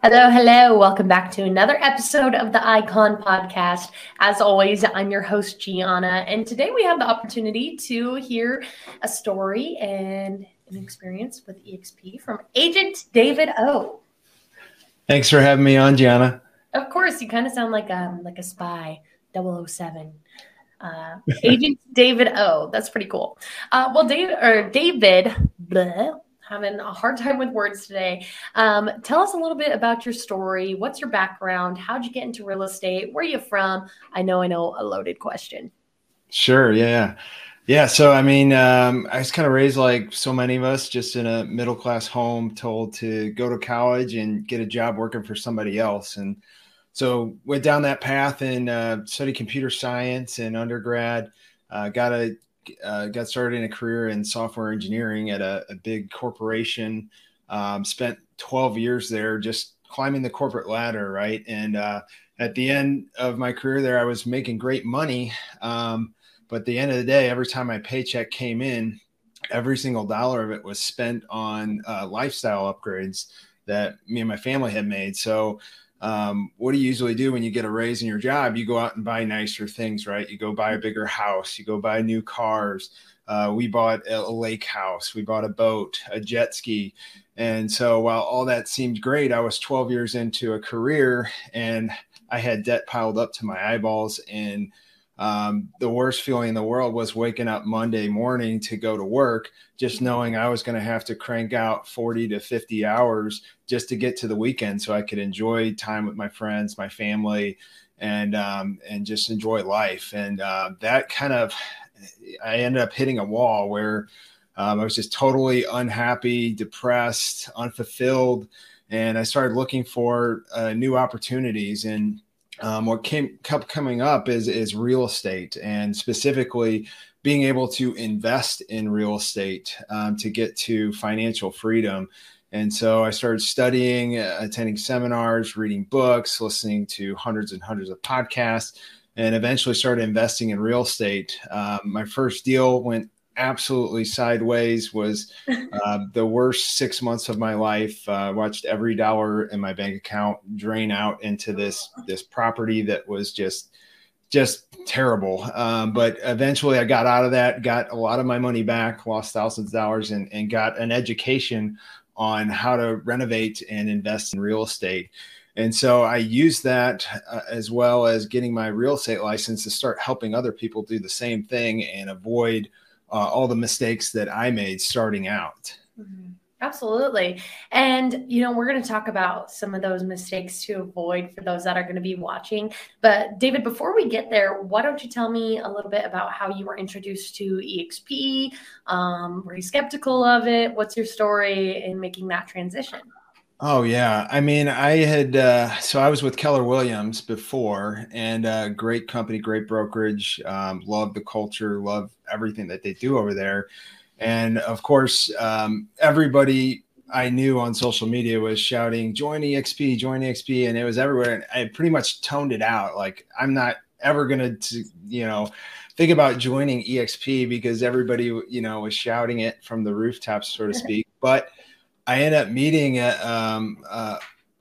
Hello, hello. Welcome back to another episode of the Icon Podcast. As always, I'm your host, Gianna, and today we have the opportunity to hear a story and an experience with EXP from Agent David O. Thanks for having me on, Gianna. Of course, you kind of sound like um like a spy, 007. Uh, Agent David O. That's pretty cool. Uh, well, David or David, blah, having a hard time with words today. Um, tell us a little bit about your story. What's your background? How'd you get into real estate? Where are you from? I know, I know, a loaded question. Sure. Yeah. Yeah. So, I mean, um, I was kind of raised like so many of us, just in a middle class home, told to go to college and get a job working for somebody else. And so, went down that path and uh, studied computer science in undergrad. Uh, got a uh, got started in a career in software engineering at a, a big corporation. Um, spent 12 years there, just climbing the corporate ladder, right? And uh, at the end of my career there, I was making great money. Um, but at the end of the day, every time my paycheck came in, every single dollar of it was spent on uh, lifestyle upgrades that me and my family had made. So um, what do you usually do when you get a raise in your job? You go out and buy nicer things, right? You go buy a bigger house, you go buy new cars. Uh, we bought a lake house, we bought a boat, a jet ski. And so while all that seemed great, I was 12 years into a career and I had debt piled up to my eyeballs. And um, the worst feeling in the world was waking up Monday morning to go to work, just knowing I was going to have to crank out 40 to 50 hours just to get to the weekend so I could enjoy time with my friends, my family, and um, and just enjoy life. And uh, that kind of, I ended up hitting a wall where um, I was just totally unhappy, depressed, unfulfilled, and I started looking for uh, new opportunities and um, what came kept coming up is is real estate and specifically being able to invest in real estate um, to get to financial freedom. And so I started studying, uh, attending seminars, reading books, listening to hundreds and hundreds of podcasts, and eventually started investing in real estate. Um, my first deal went absolutely sideways was uh, the worst six months of my life uh, watched every dollar in my bank account drain out into this this property that was just just terrible. Um, but eventually i got out of that got a lot of my money back lost thousands of dollars and, and got an education on how to renovate and invest in real estate. And so I used that uh, as well as getting my real estate license to start helping other people do the same thing and avoid uh, all the mistakes that I made starting out. Mm-hmm. Absolutely. And, you know, we're going to talk about some of those mistakes to avoid for those that are going to be watching. But, David, before we get there, why don't you tell me a little bit about how you were introduced to EXP? Um, were you skeptical of it? What's your story in making that transition? Oh yeah, I mean, I had uh, so I was with Keller Williams before, and uh, great company, great brokerage. Um, love the culture, love everything that they do over there, and of course, um, everybody I knew on social media was shouting, "Join EXP, join EXP," and it was everywhere. And I pretty much toned it out. Like I'm not ever gonna, you know, think about joining EXP because everybody, you know, was shouting it from the rooftops, so to speak. But I ended up meeting at um, uh,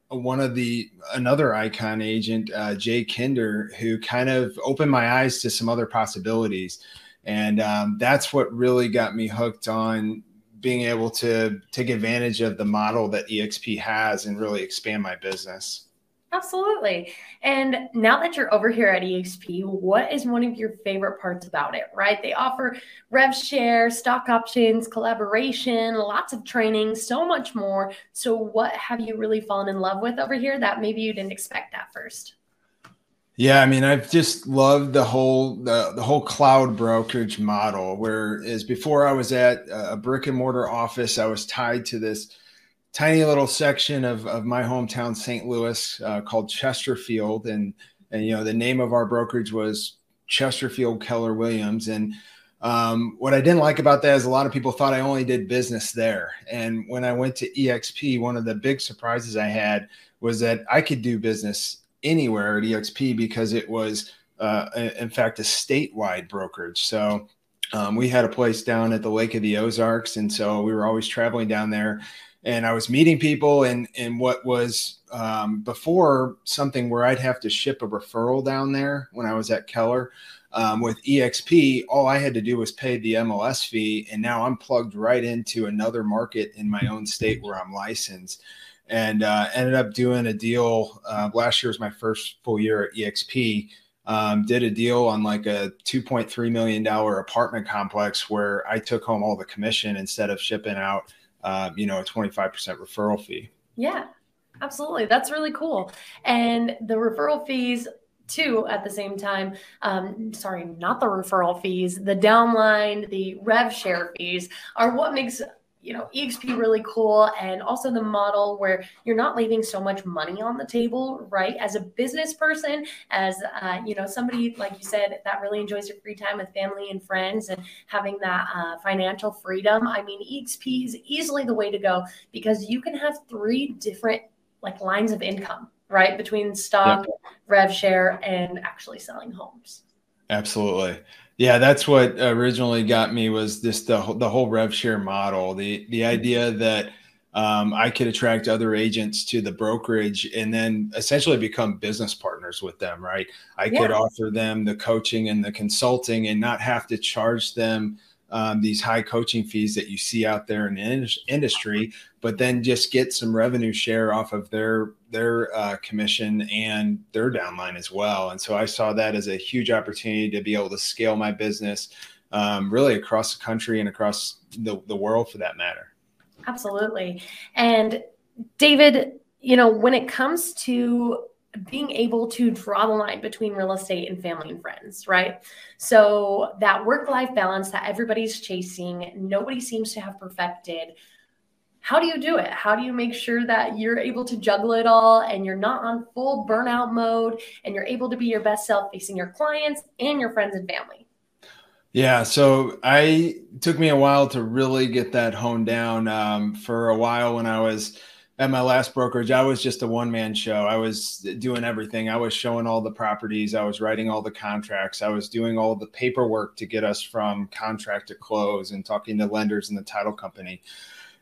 one of the another icon agent, uh, Jay Kinder, who kind of opened my eyes to some other possibilities, and um, that's what really got me hooked on being able to take advantage of the model that EXP has and really expand my business. Absolutely. And now that you're over here at EXP, what is one of your favorite parts about it, right? They offer rev share, stock options, collaboration, lots of training, so much more. So, what have you really fallen in love with over here that maybe you didn't expect at first? Yeah, I mean, I've just loved the whole the, the whole cloud brokerage model. Whereas before I was at a brick and mortar office, I was tied to this tiny little section of, of my hometown, St. Louis, uh, called Chesterfield, and and you know the name of our brokerage was Chesterfield Keller Williams. And um, what I didn't like about that is a lot of people thought I only did business there. And when I went to EXP, one of the big surprises I had was that I could do business anywhere at EXP because it was, uh, in fact, a statewide brokerage. So um, we had a place down at the Lake of the Ozarks, and so we were always traveling down there. And I was meeting people, and and what was um, before something where I'd have to ship a referral down there when I was at Keller. Um, with EXP, all I had to do was pay the MLS fee, and now I'm plugged right into another market in my own state where I'm licensed and uh, ended up doing a deal. Uh, last year was my first full year at EXP. Um, did a deal on like a $2.3 million apartment complex where I took home all the commission instead of shipping out, uh, you know, a 25% referral fee. Yeah, absolutely. That's really cool. And the referral fees, too, at the same time, um, sorry, not the referral fees, the downline, the rev share fees are what makes you know exp really cool and also the model where you're not leaving so much money on the table right? As a business person as uh, you know somebody like you said that really enjoys your free time with family and friends and having that uh, financial freedom i mean exp is easily the way to go because you can have three different like lines of income right between stock yep. rev share and actually selling homes. Absolutely yeah, that's what originally got me was this the the whole rev share model. The the idea that um, I could attract other agents to the brokerage and then essentially become business partners with them. Right? I yeah. could offer them the coaching and the consulting and not have to charge them um, these high coaching fees that you see out there in the industry, but then just get some revenue share off of their their uh, commission and their downline as well. And so I saw that as a huge opportunity to be able to scale my business um, really across the country and across the, the world for that matter. Absolutely. And David, you know, when it comes to being able to draw the line between real estate and family and friends, right? So that work life balance that everybody's chasing, nobody seems to have perfected. How do you do it? How do you make sure that you're able to juggle it all and you're not on full burnout mode and you're able to be your best self facing your clients and your friends and family? Yeah, so I took me a while to really get that honed down. Um, for a while, when I was at my last brokerage, I was just a one man show. I was doing everything. I was showing all the properties. I was writing all the contracts. I was doing all the paperwork to get us from contract to close and talking to lenders and the title company.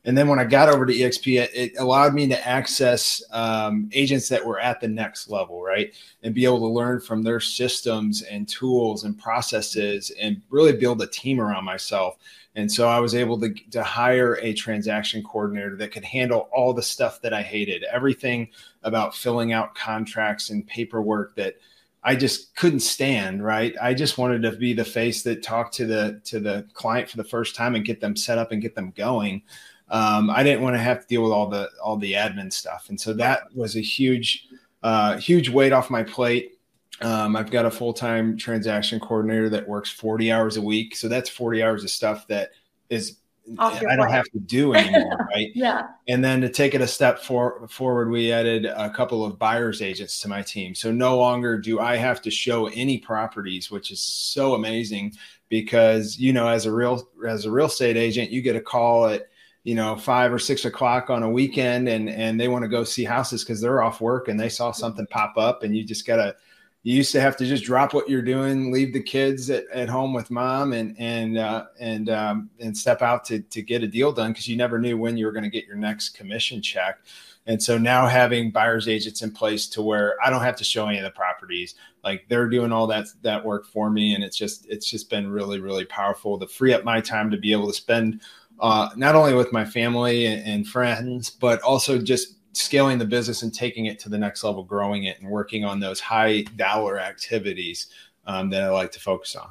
And then when I got over to EXP, it, it allowed me to access um, agents that were at the next level, right? And be able to learn from their systems and tools and processes and really build a team around myself and so I was able to, to hire a transaction coordinator that could handle all the stuff that I hated, everything about filling out contracts and paperwork that I just couldn't stand, right? I just wanted to be the face that talked to the to the client for the first time and get them set up and get them going. Um, I didn't want to have to deal with all the all the admin stuff, and so that was a huge, uh, huge weight off my plate. Um, I've got a full time transaction coordinator that works 40 hours a week. So that's 40 hours of stuff that is I don't have to do anymore, right? yeah. And then to take it a step for, forward, we added a couple of buyers agents to my team. So no longer do I have to show any properties, which is so amazing because you know, as a real as a real estate agent, you get a call at you know five or six o'clock on a weekend, and and they want to go see houses because they're off work and they saw something pop up, and you just gotta you used to have to just drop what you're doing, leave the kids at, at home with mom, and and uh, and um, and step out to to get a deal done because you never knew when you were going to get your next commission check. And so now having buyers agents in place to where I don't have to show any of the properties, like they're doing all that that work for me, and it's just it's just been really really powerful to free up my time to be able to spend uh, not only with my family and, friends, but also just scaling the business and taking it to the next level, growing it, and working on those high dollar activities um, that I like to focus on.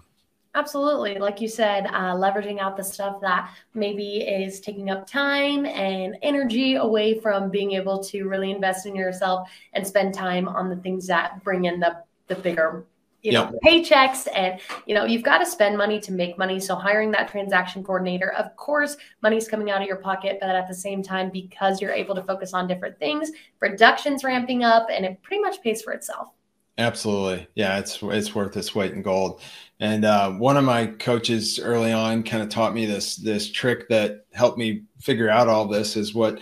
Absolutely. Like you said, uh, leveraging out the stuff that maybe is taking up time and energy away from being able to really invest in yourself and spend time on the things that bring in the the bigger you know paychecks and you know you've got to spend money to make money. So hiring that transaction coordinator of course money's coming out of your pocket but at the same time because you're able to focus on different things production's ramping up and it pretty much pays for itself. Absolutely. Yeah it's it's worth its weight in gold. And uh, one of my coaches early on kind of taught me this this trick that helped me figure out all this is what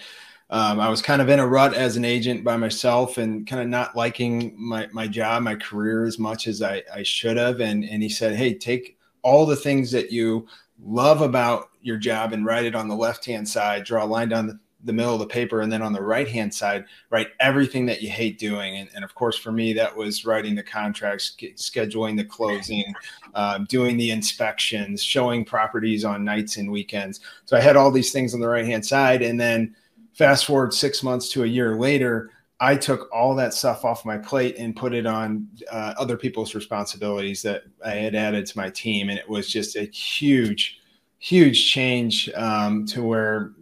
um, I was kind of in a rut as an agent by myself and kind of not liking my, my job, my career as much as I, I should have. And, and he said, Hey, take all the things that you love about your job and write it on the left hand side, draw a line down the, the middle of the paper. And then on the right hand side, write everything that you hate doing. And, and of course, for me, that was writing the contracts, scheduling the closing, um, doing the inspections, showing properties on nights and weekends. So I had all these things on the right hand side. And then fast forward six months to a year later, I took all that stuff off my plate and put it on uh, other people's responsibilities that I had added to my team, and it was just a huge, huge change um, to where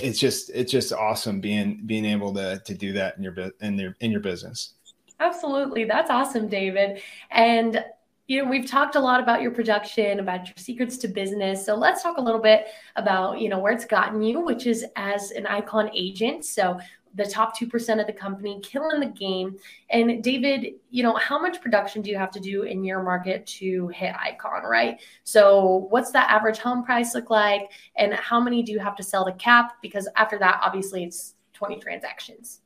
it's just it's just awesome being being able to to do that in your in your in your business. Absolutely, that's awesome, David. And you know, we've talked a lot about your production, about your secrets to business. So let's talk a little bit about, you know, where it's gotten you, which is as an icon agent. So the top 2% of the company killing the game. And David, you know, how much production do you have to do in your market to hit icon, right? So what's the average home price look like? And how many do you have to sell to cap? Because after that, obviously it's 20 transactions.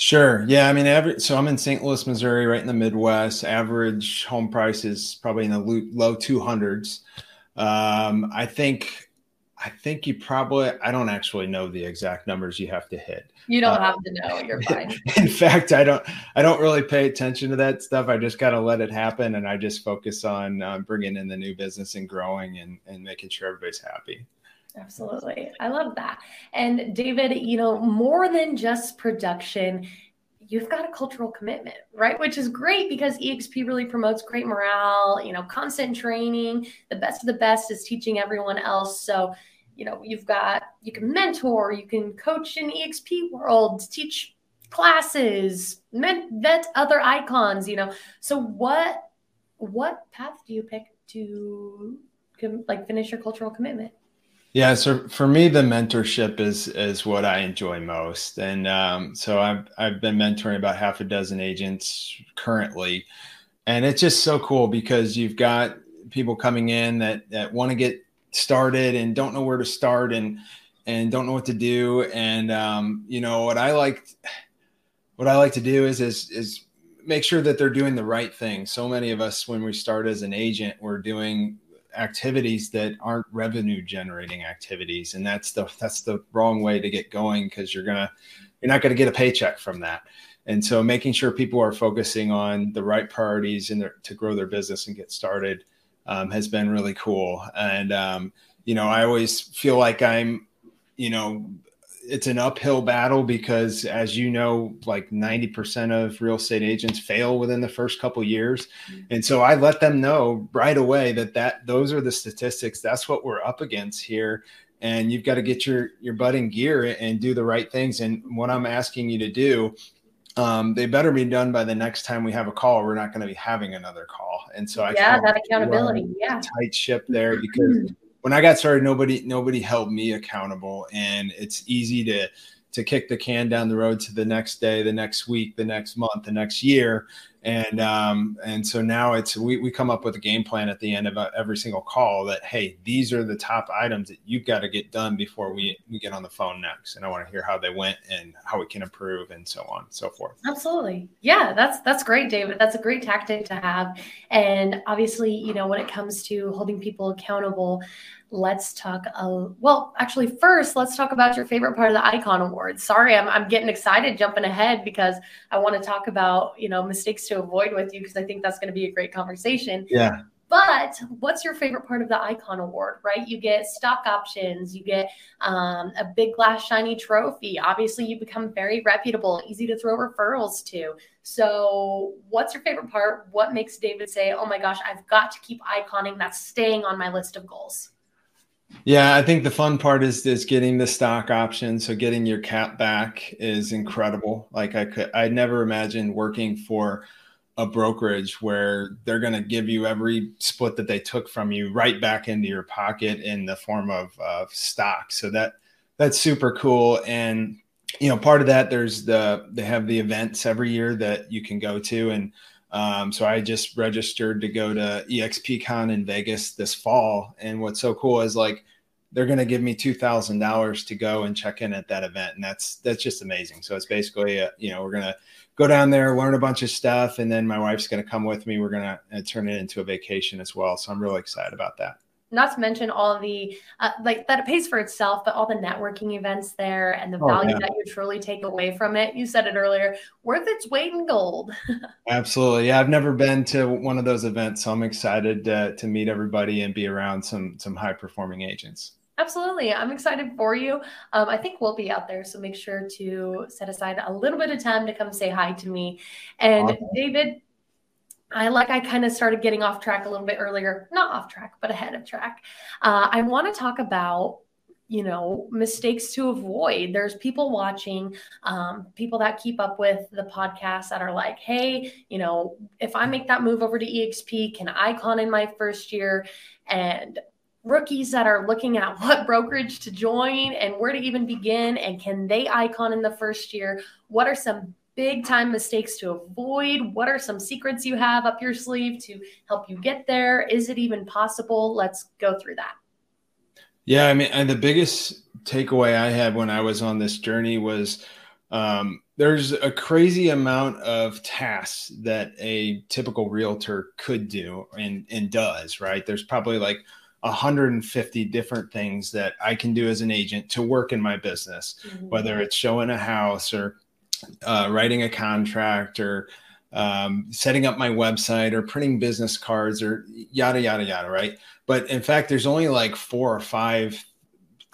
Sure. Yeah. I mean, average. So I'm in St. Louis, Missouri, right in the Midwest. Average home price is probably in the low 200s. Um, I think, I think you probably. I don't actually know the exact numbers you have to hit. You don't uh, have to know. You're fine. In fact, I don't. I don't really pay attention to that stuff. I just gotta let it happen, and I just focus on uh, bringing in the new business and growing and and making sure everybody's happy. Absolutely. I love that. And David, you know, more than just production, you've got a cultural commitment, right? Which is great because EXP really promotes great morale, you know, constant training. The best of the best is teaching everyone else. So, you know, you've got, you can mentor, you can coach in EXP world, teach classes, vet other icons, you know. So, what, what path do you pick to like finish your cultural commitment? Yeah, so for me, the mentorship is is what I enjoy most, and um, so I've I've been mentoring about half a dozen agents currently, and it's just so cool because you've got people coming in that that want to get started and don't know where to start and and don't know what to do, and um, you know what I like what I like to do is is is make sure that they're doing the right thing. So many of us, when we start as an agent, we're doing activities that aren't revenue generating activities. And that's the that's the wrong way to get going because you're gonna you're not to get a paycheck from that. And so making sure people are focusing on the right priorities in their to grow their business and get started um, has been really cool. And um, you know i always feel like i'm you know it's an uphill battle because as you know like 90% of real estate agents fail within the first couple years. Mm-hmm. and so i let them know right away that that those are the statistics. That's what we're up against here. And you've got to get your your butt in gear and do the right things. And what i'm asking you to do um, they better be done by the next time we have a call. We're not going to be having another call, and so I yeah, that accountability, yeah, tight ship there because when I got started, nobody nobody held me accountable, and it's easy to to kick the can down the road to the next day, the next week, the next month, the next year, and um, and so now it's we, we come up with a game plan at the end of uh, every single call that hey these are the top items that you've got to get done before we we get on the phone next. And i want to hear how they went and how we can improve and so on and so forth. Absolutely. Yeah that's that's great david. That's a great tactic to have. And obviously you know when it comes to holding people accountable let's talk a, well actually first let's talk about your favorite part of the icon awards. Sorry I'm, I'm getting excited jumping ahead because i want to talk about you know mistakes to avoid with you because i think that's going to be a great conversation. Yeah. But what's your favorite part of the icon award right? You get stock options you get um, a big glass shiny trophy. Obviously you become very reputable easy to throw referrals to. So what's your favorite part? What makes david say oh my gosh i've got to keep iconing that's staying on my list of goals yeah, I think the fun part is is getting the stock option. So getting your cap back is incredible. Like I could, I never imagined working for a brokerage where they're going to give you every split that they took from you right back into your pocket in the form of uh, stock. So that that's super cool. And you know, part of that there's the they have the events every year that you can go to, and um, so I just registered to go to EXPCon in Vegas this fall. And what's so cool is like they're going to give me two thousand dollars to go and check in at that event, and that's that's just amazing. So it's basically, a, you know, we're going to go down there, learn a bunch of stuff, and then my wife's going to come with me. We're going to uh, turn it into a vacation as well. So I'm really excited about that. Not to mention all the uh, like that it pays for itself, but all the networking events there and the oh, value yeah. that you truly take away from it. You said it earlier, worth its weight in gold. Absolutely, yeah. I've never been to one of those events, so I'm excited to meet everybody and be around some some high performing agents. Absolutely. I'm excited for you. Um, I think we'll be out there. So make sure to set aside a little bit of time to come say hi to me. And awesome. David, I like I kind of started getting off track a little bit earlier, not off track, but ahead of track. Uh, I want to talk about you know mistakes to avoid. There's people watching um, people that keep up with the podcast that are like hey you know if i make that move over to exp can I icon in my first year? And rookies that are looking at what brokerage to join and where to even begin and can they icon in the first year? What are some big time mistakes to avoid. What are some secrets you have up your sleeve to help you get there? Is it even possible? Let's go through that. Yeah i mean and the biggest takeaway i had when i was on this journey was um, there's a crazy amount of tasks that a typical realtor could do and, and does right? There's probably like 150 different things that I can do as an agent to work in my business, mm-hmm. whether it's showing a house or uh, writing a contract or um, setting up my website or printing business cards or yada, yada, yada. Right. But in fact, there's only like four or five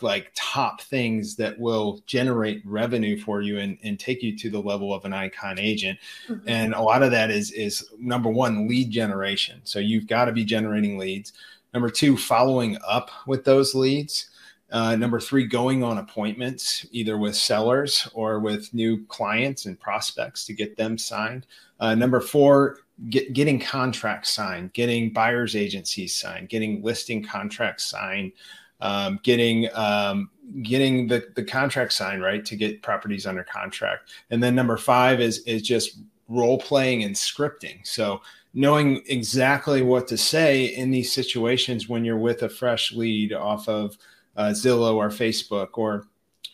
like top things that will generate revenue for you and, and take you to the level of an icon agent mm-hmm. and a lot of that is is number one lead generation so you've got to be generating leads Number two, following up with those leads. Uh, number three, going on appointments, either with sellers or with new clients and prospects to get them signed. Uh, number four, get, getting contracts signed, getting buyers agencies signed, getting listing contracts signed, um, getting um, getting the, the contract signed right to get properties under contract. And then number five is is just role playing and scripting. So knowing exactly what to say in these situations when you're with a fresh lead off of uh, Zillow or Facebook, or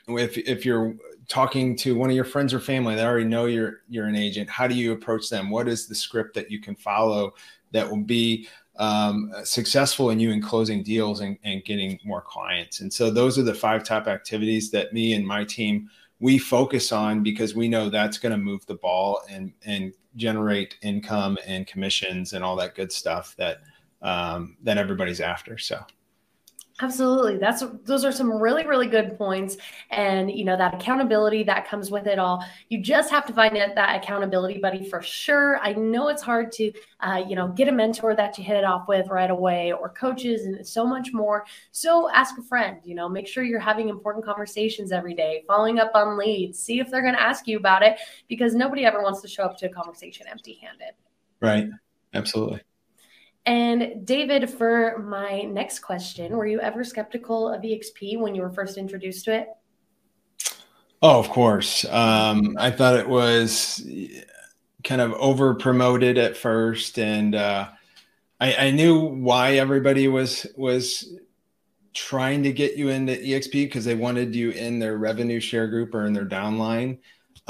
if if you're talking to one of your friends or family that already know you're you're an agent, how do you approach them? What is the script that you can follow that will be um, successful in you in closing deals and, and getting more clients? And so those are the five top activities that me and my team we focus on because we know that's going to move the ball and and generate income and commissions and all that good stuff that um, that everybody's after. So. Absolutely. That's those are some really really good points and you know that accountability that comes with it all. You just have to find that accountability buddy for sure. I know it's hard to uh, you know get a mentor that you hit it off with right away or coaches and so much more. So ask a friend, you know, make sure you're having important conversations every day, following up on leads, see if they're going to ask you about it because nobody ever wants to show up to a conversation empty-handed. Right. Absolutely. And David, for my next question, were you ever skeptical of EXP when you were first introduced to it? Oh, of course. Um, I thought it was kind of over promoted at first, and uh, I, I, knew why everybody was was trying to get you into EXP because they wanted you in their revenue share group or in their downline.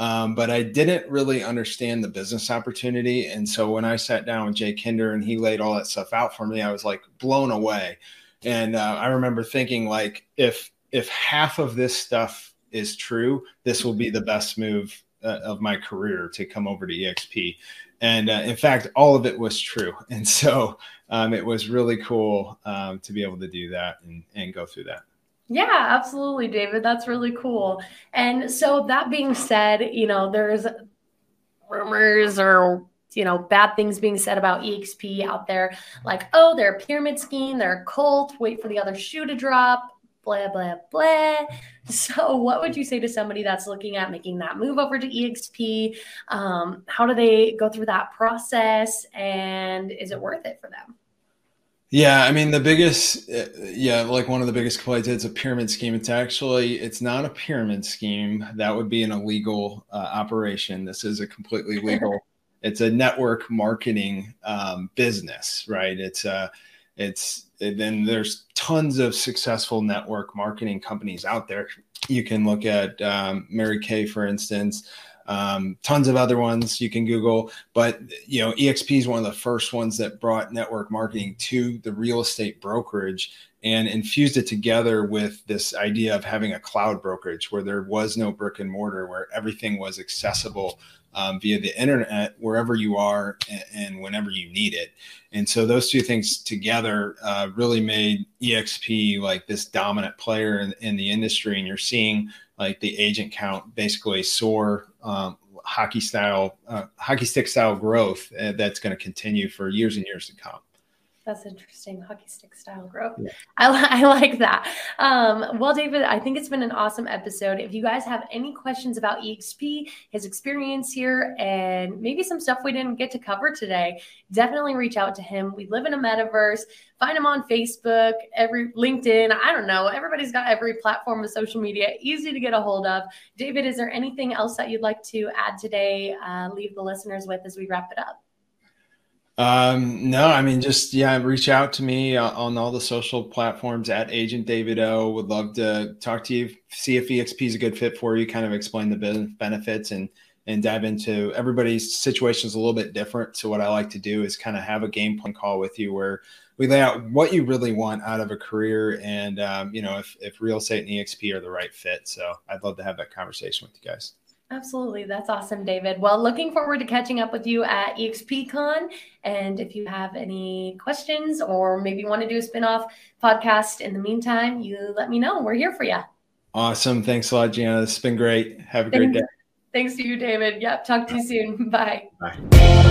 Um, but I didn't really understand the business opportunity. And so when I sat down with Jay Kinder and he laid all that stuff out for me, I was like blown away. And uh, I remember thinking like, if if half of this stuff is true, this will be the best move uh, of my career to come over to EXP. And uh, in fact, all of it was true. And so um, it was really cool um, to be able to do that and, and go through that. Yeah, absolutely, David. That's really cool. And so, that being said, you know, there's rumors or you know bad things being said about exp out there like oh they're a pyramid scheme they're a cult wait for the other shoe to drop blah, blah, blah. So, what would you say to somebody that's looking at making that move over to EXP? Um, how do they go through that process? And is it worth it for them? Yeah, I mean the biggest, uh, yeah, like one of the biggest complaints. It's a pyramid scheme. It's actually, it's not a pyramid scheme. That would be an illegal uh, operation. This is a completely legal. it's a network marketing um, business, right? It's a, uh, it's then there's tons of successful network marketing companies out there. You can look at um, Mary Kay, for instance um, tons of other ones you can Google, but you know, EXP is one of the first ones that brought network marketing to the real estate brokerage and infused it together with this idea of having a cloud brokerage where there was no brick and mortar, where everything was accessible um, via the internet wherever you are and, and, whenever you need it. And so those two things together uh, really made EXP like this dominant player in, in the industry. And you're seeing like the agent count basically soar um, hockey style, uh, hockey stick style growth uh, that's going to continue for years and years to come. That's interesting. Hockey stick style growth. Yeah. I, I like that. Um, well, David, I think it's been an awesome episode. If you guys have any questions about EXP, his experience here, and maybe some stuff we didn't get to cover today, definitely reach out to him. We live in a metaverse. Find him on Facebook, every LinkedIn. I don't know. Everybody's got every platform of social media, easy to get a hold of. David, is there anything else that you'd like to add today? Uh, leave the listeners with as we wrap it up. Um, no, I mean, just yeah, reach out to me on all the social platforms at Agent David O. Would love to talk to you, see if EXP is a good fit for you, kind of explain the benefits and and dive into everybody's situation is a little bit different. So what I like to do is kind of have a game plan call with you where we lay out what you really want out of a career and um, you know if, if real estate and exp are the right fit so i'd love to have that conversation with you guys Absolutely. That's awesome, David. Well, looking forward to catching up with you at EXPCon. And if you have any questions or maybe want to do a spinoff podcast in the meantime, you let me know. We're here for you. Awesome. Thanks a lot, Gianna. This has been great. Have a great day. Thanks to you, David. Yep. Talk to you soon. Bye. Bye.